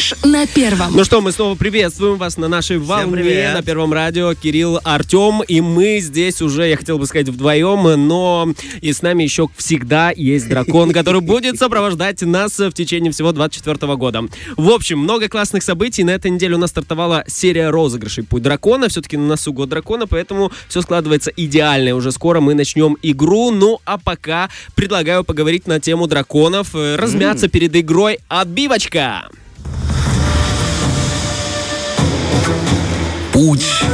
Фреш на первом. Ну что, мы снова приветствуем вас на нашей волне привет. на Первом радио. Кирилл, Артем, и мы здесь уже, я хотел бы сказать, вдвоем, но и с нами еще всегда есть дракон, который будет сопровождать нас в течение всего 24 года. В общем, много классных событий. На этой неделе у нас стартовала серия розыгрышей «Путь дракона». Все-таки на носу год дракона, поэтому все складывается идеально. Уже скоро мы начнем игру. Ну, а пока предлагаю поговорить на тему драконов, э, размяться перед игрой «Отбивочка». Путь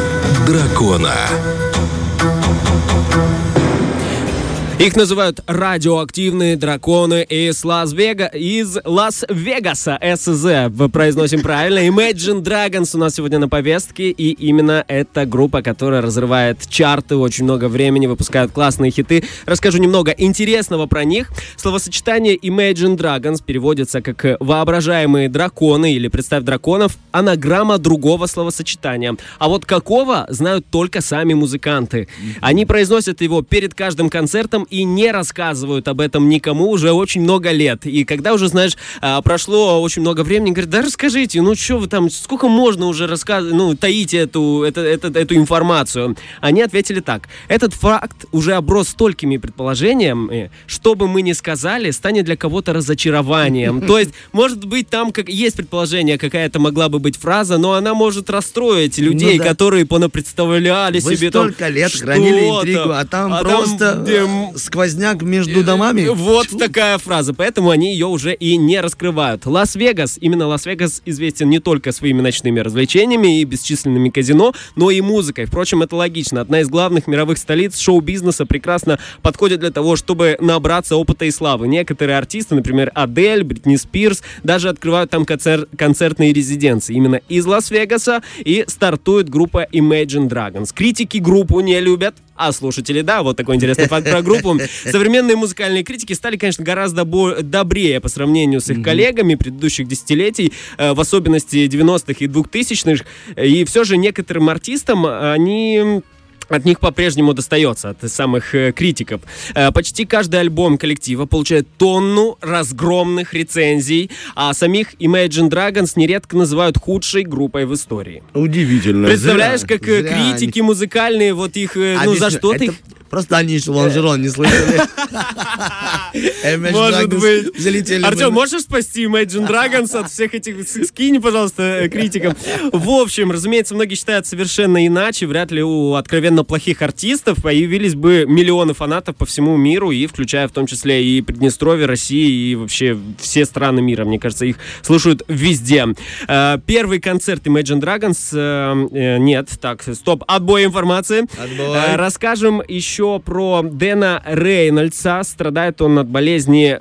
дракона. Их называют радиоактивные драконы из Лас-Вега, из Лас-Вегаса, СЗ. Произносим правильно. Imagine Dragons у нас сегодня на повестке, и именно эта группа, которая разрывает чарты очень много времени, выпускают классные хиты. Расскажу немного интересного про них. Словосочетание Imagine Dragons переводится как «воображаемые драконы» или «представь драконов», анаграмма другого словосочетания. А вот какого, знают только сами музыканты. Они произносят его перед каждым концертом и не рассказывают об этом никому уже очень много лет. И когда уже, знаешь, а, прошло очень много времени, говорят, да расскажите, ну что вы там, сколько можно уже рассказывать, ну, таить эту, это, это, эту информацию? Они ответили так. Этот факт уже оброс столькими предположениями, что бы мы ни сказали, станет для кого-то разочарованием. То есть, может быть, там как есть предположение, какая-то могла бы быть фраза, но она может расстроить людей, Ну да. которые понапредставляли Вы себе там столько лет хранили интригу, а там А просто где, э, м, сквозняк между домами. вот Чу. такая фраза, поэтому они ее уже и не раскрывают. Лас-Вегас, именно Лас-Вегас известен не только своими ночными развлечениями и бесчисленными казино, но и музыкой. Впрочем, это логично. Одна из главных мировых столиц шоу-бизнеса прекрасно подходит для того, чтобы набраться опыта и славы. Некоторые артисты, например, Адель, Бритни Спирс, даже открывают там концер- концертные резиденции. Именно из Лас-Вегаса и стартует группа Imagine Dragons. Критики группу не любят, а слушатели, да, вот такой интересный факт про группу. Современные музыкальные критики стали, конечно, гораздо добрее по сравнению с их коллегами предыдущих десятилетий, э, в особенности 90-х и 2000-х. И все же некоторым артистам они от них по-прежнему достается, от самых э, критиков. Э, почти каждый альбом коллектива получает тонну разгромных рецензий, а самих Imagine Dragons нередко называют худшей группой в истории. Удивительно. Представляешь, Зря, как э, зря критики музыкальные, вот их, э, ну за что ты это их Просто они еще лонжерон не слышали. Может быть. Залетели. Артем, можешь спасти Imagine Dragons от всех этих... Скинь, пожалуйста, э, критикам. В общем, разумеется, многие считают совершенно иначе. Вряд ли у откровенно плохих артистов появились бы миллионы фанатов по всему миру, и включая в том числе и Приднестровье, России, и вообще все страны мира. Мне кажется, их слушают везде. Э, Первый концерт Imagine Dragons... э, Нет, так, стоп, отбой информации. Отбой. Расскажем еще про Дэна Рейнольдса. Страдает он от болезни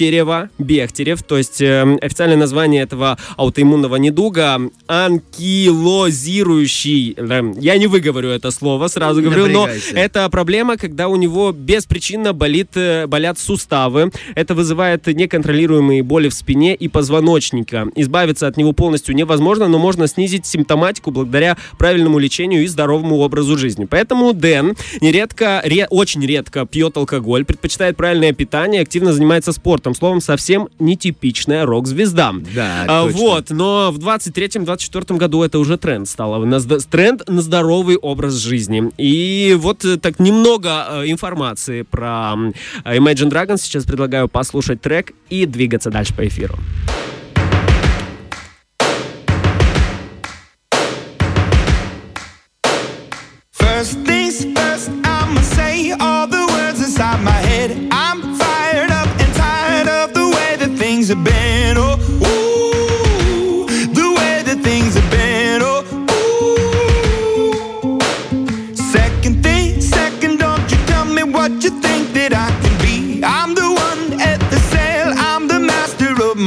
Бехтерева. Бехтерев, то есть э, официальное название этого аутоиммунного недуга анкилозирующий. э, Я не выговорю это слово, сразу говорю, но это проблема, когда у него беспричинно болит, э, болят суставы. Это вызывает неконтролируемые боли в спине и позвоночника. Избавиться от него полностью невозможно, но можно снизить симптоматику благодаря правильному лечению и здоровому образу жизни. Поэтому Дэн нередко, ре- очень редко пьет алкоголь, предпочитает правильное питание, активно занимается спортом. Словом, совсем нетипичная рок-звезда. Да, А, точно. вот, но в 23-24 году это уже тренд стало. На зд- тренд на здоровый образ жизни. И вот э, так немного э, информации про Imagine Dragons. Сейчас предлагаю послушать трек и двигаться дальше по эфиру. First things first,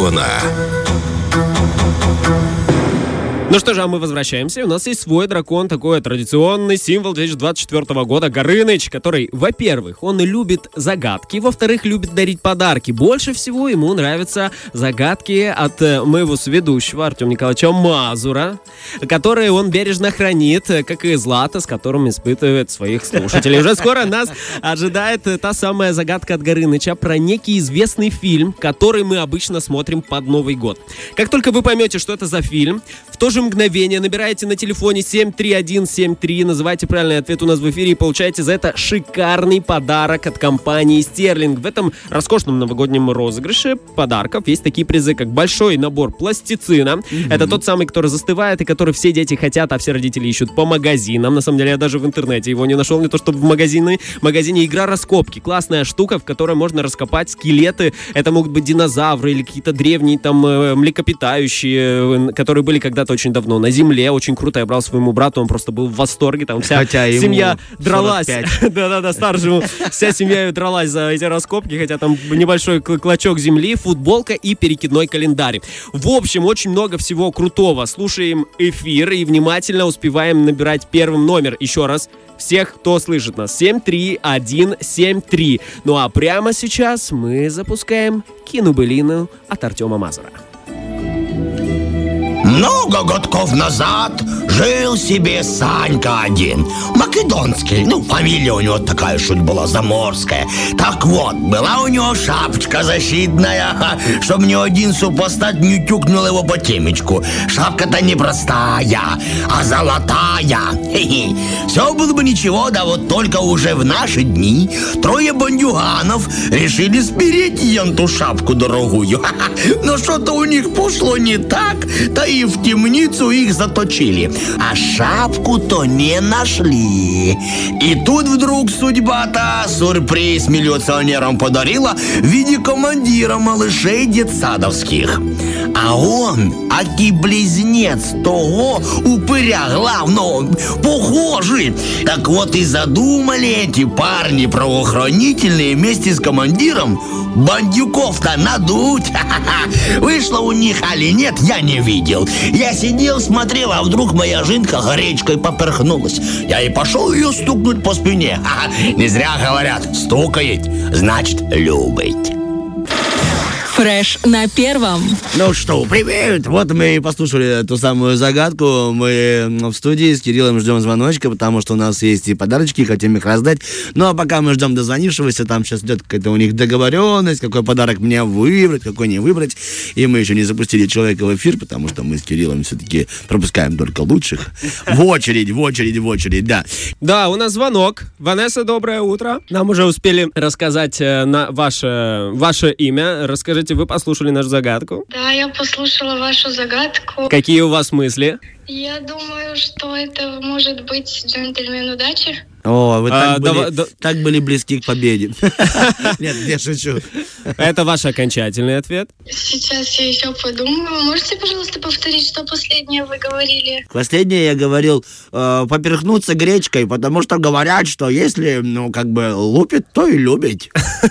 Itaperuna. Ну что же, а мы возвращаемся. У нас есть свой дракон, такой традиционный символ 2024 года, Горыныч, который, во-первых, он любит загадки, во-вторых, любит дарить подарки. Больше всего ему нравятся загадки от э, моего сведущего Артема Николаевича Мазура, которые он бережно хранит, э, как и злато, с которым испытывает своих слушателей. Уже скоро нас ожидает э, та самая загадка от Горыныча про некий известный фильм, который мы обычно смотрим под Новый год. Как только вы поймете, что это за фильм, в то же мгновение набираете на телефоне 73173, называйте правильный ответ у нас в эфире и получаете за это шикарный подарок от компании Стерлинг. В этом роскошном новогоднем розыгрыше подарков есть такие призы, как большой набор пластицина. Это тот самый, который застывает и который все дети хотят, а все родители ищут по магазинам. На самом деле я даже в интернете его не нашел, не то чтобы в магазине. В магазине игра раскопки. Классная штука, в которой можно раскопать скелеты. Это могут быть динозавры или какие-то древние там э, млекопитающие, э, которые были когда-то очень давно на Земле. Очень круто. Я брал своему брату, он просто был в восторге. Там вся Хотя семья дралась. 45. Да-да-да, старшему. Вся семья дралась за эти раскопки, хотя там небольшой кл- клочок земли, футболка и перекидной календарь. В общем, очень много всего крутого. Слушаем эфир и внимательно успеваем набирать первым номер. Еще раз, всех, кто слышит нас. 73173. Ну а прямо сейчас мы запускаем кинобылину от Артема Мазура. Много годков назад жил себе Санька один, македонский, ну, фамилия у него такая чуть была заморская. Так вот, была у него шапочка защитная, чтобы ни один супостат не тюкнул его по темечку. Шапка-то не простая, а золотая. Все было бы ничего, да вот только уже в наши дни трое бандюганов решили спереть енту шапку дорогую. Но что-то у них пошло не так, да и в темницу их заточили. А шапку-то не нашли. И тут вдруг судьба-то сюрприз милиционерам подарила в виде командира малышей детсадовских. А он, аки близнец того упыря главного, похожий. Так вот и задумали эти парни правоохранительные вместе с командиром бандюков-то надуть. Вышло у них, али нет, я не видел. Я сидел, смотрел, а вдруг моя жинка горечкой поперхнулась. Я и пошел ее стукнуть по спине. Ха-ха. Не зря говорят, стукает, значит, любить. Фреш на первом. Ну что, привет! Вот мы и послушали ту самую загадку. Мы в студии с Кириллом ждем звоночка, потому что у нас есть и подарочки, хотим их раздать. Ну а пока мы ждем дозвонившегося, там сейчас идет какая-то у них договоренность, какой подарок мне выбрать, какой не выбрать. И мы еще не запустили человека в эфир, потому что мы с Кириллом все-таки пропускаем только лучших. В очередь, в очередь, в очередь, да. Да, у нас звонок. Ванесса, доброе утро. Нам уже успели рассказать э, на ваше, ваше имя. Расскажите, вы послушали нашу загадку? Да, я послушала вашу загадку. Какие у вас мысли? Я думаю, что это может быть джентльмен удачи. О, вы А, так, давай- были, да- так были близки к победе. Нет, я шучу. Это ваш окончательный ответ? Сейчас я еще подумаю. Можете, пожалуйста, повторить, что последнее вы говорили? Последнее я говорил, э, поперхнуться гречкой, потому что говорят, что если, ну, как бы лупит, то и любит.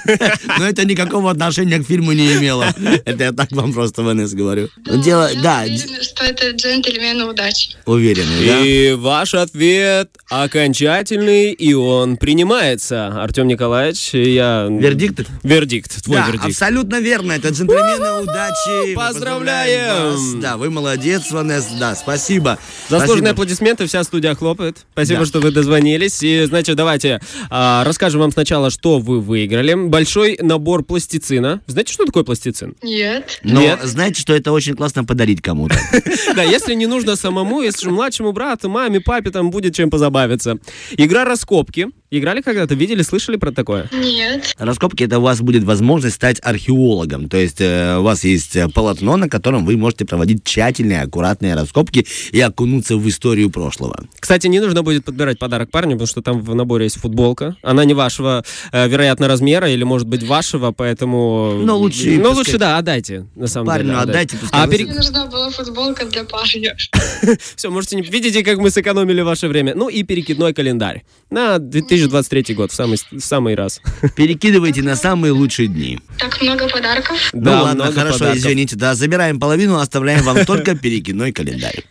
Но это никакого отношения к фильму не имело. Это я так вам просто, Ванесс, говорю. Дело, да, что это джентльмен удачи. уверенный, да? И ваш ответ окончательный, и он принимается. Артем Николаевич, я... Вердикт? Вердикт, твой Да, вердикт. абсолютно верно. Это джентльмены удачи. Поздравляем! вас. Да, вы молодец, Ванесс. Да, спасибо. Заслуженные Спасибо. аплодисменты, вся студия хлопает. Спасибо, Да. что вы дозвонились. И, значит, давайте а, расскажем вам сначала, что вы выиграли. Большой набор пластицина. Знаете, что такое пластицин? Нет. Но Нет. знаете, что это очень классно подарить кому-то. Да, если не нужно самому, если же младшему брату, маме, папе там будет чем позабавиться. Игра раскопки. Играли когда-то? Видели, слышали про такое? Нет. Раскопки это у вас будет возможность стать археологом. То есть э, у вас есть э, полотно, на котором вы можете проводить тщательные, аккуратные раскопки и окунуться в историю прошлого. Кстати, не нужно будет подбирать подарок парню, потому что там в наборе есть футболка. Она не вашего, э, вероятно, размера, или, может быть, вашего, поэтому... Но лучше, Ну, пускай- лучше, да, отдайте, на самом Парню деле. отдайте, пускай А пере- Мне нужна была футболка для парня. Все, можете не... Видите, как мы сэкономили ваше время. Ну и перекидной календарь. на 2023 год, в самый, в самый раз. Перекидывайте на самые лучшие дни. Так много подарков. ну Да, ладно, много хорошо, подарков. извините. Да, забираем половину, оставляем вам только перекидной календарь.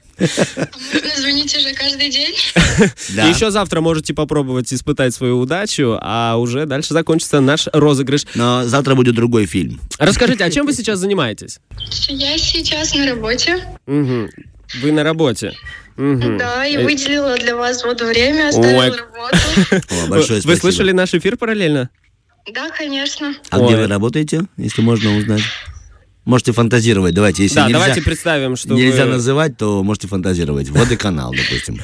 Звоните же каждый день. Да. И еще завтра можете попробовать испытать свою удачу, а уже дальше закончится наш розыгрыш. Но завтра будет другой фильм. Расскажите, а чем вы сейчас занимаетесь? Я сейчас на работе. Мгм. Вы на работе. Мгм. Да, и Э, выделила для вас вот время, оставила Ой. работу. О, большое Вы спасибо. слышали наш эфир параллельно? Да, конечно. А где Ой. вы работаете, если можно узнать? Можете фантазировать. Давайте, если да, нельзя, давайте представим, что нельзя вы... называть, то можете фантазировать. Водоканал, допустим.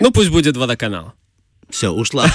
Ну, пусть будет водоканал. Все, ушла.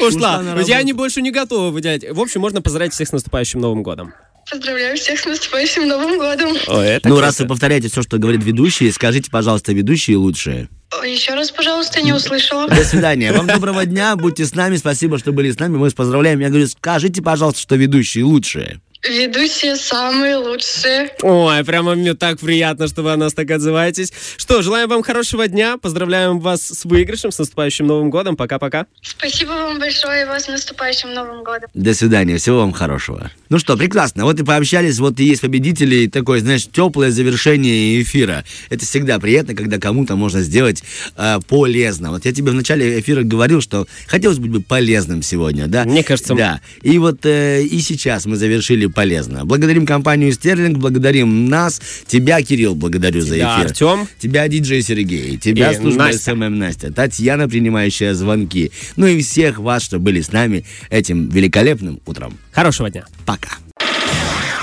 Ушла. Я не больше не готова выделять. В общем, можно поздравить всех с наступающим Новым годом. Поздравляю всех с наступающим Новым годом. О, Ну, раз вы повторяете все, что говорит ведущий, скажите, пожалуйста, ведущие лучшие. Еще раз, пожалуйста, не услышала. До свидания. Вам доброго дня. Будьте с нами. Спасибо, что были с нами. Мы вас поздравляем. Я говорю, скажите, пожалуйста, что ведущие лучшие. Ведущие самые лучшие. Ой, прямо мне так приятно, что вы о нас так отзываетесь. Что, желаем вам хорошего дня, поздравляем вас с выигрышем, с наступающим Новым годом. Пока-пока. Спасибо вам большое и вас с наступающим Новым годом. До свидания. Всего вам хорошего. Ну что, прекрасно. Вот и пообщались, вот и есть победители. И такое, знаешь, теплое завершение эфира. Это всегда приятно, когда кому-то можно сделать э, полезно. Вот я тебе в начале эфира говорил, что хотелось быть полезным сегодня, да? Мне кажется, Да. И вот э, и сейчас мы завершили полезно. Благодарим компанию Стерлинг, благодарим нас, тебя, Кирилл, благодарю за Тебя, эфир. Артем. Тебя, диджей Сергей. Тебя, И служба Настя. SMM Настя. Татьяна, принимающая звонки. Ну и всех вас, что были с нами этим великолепным утром. Хорошего дня. Пока.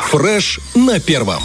Фреш на первом.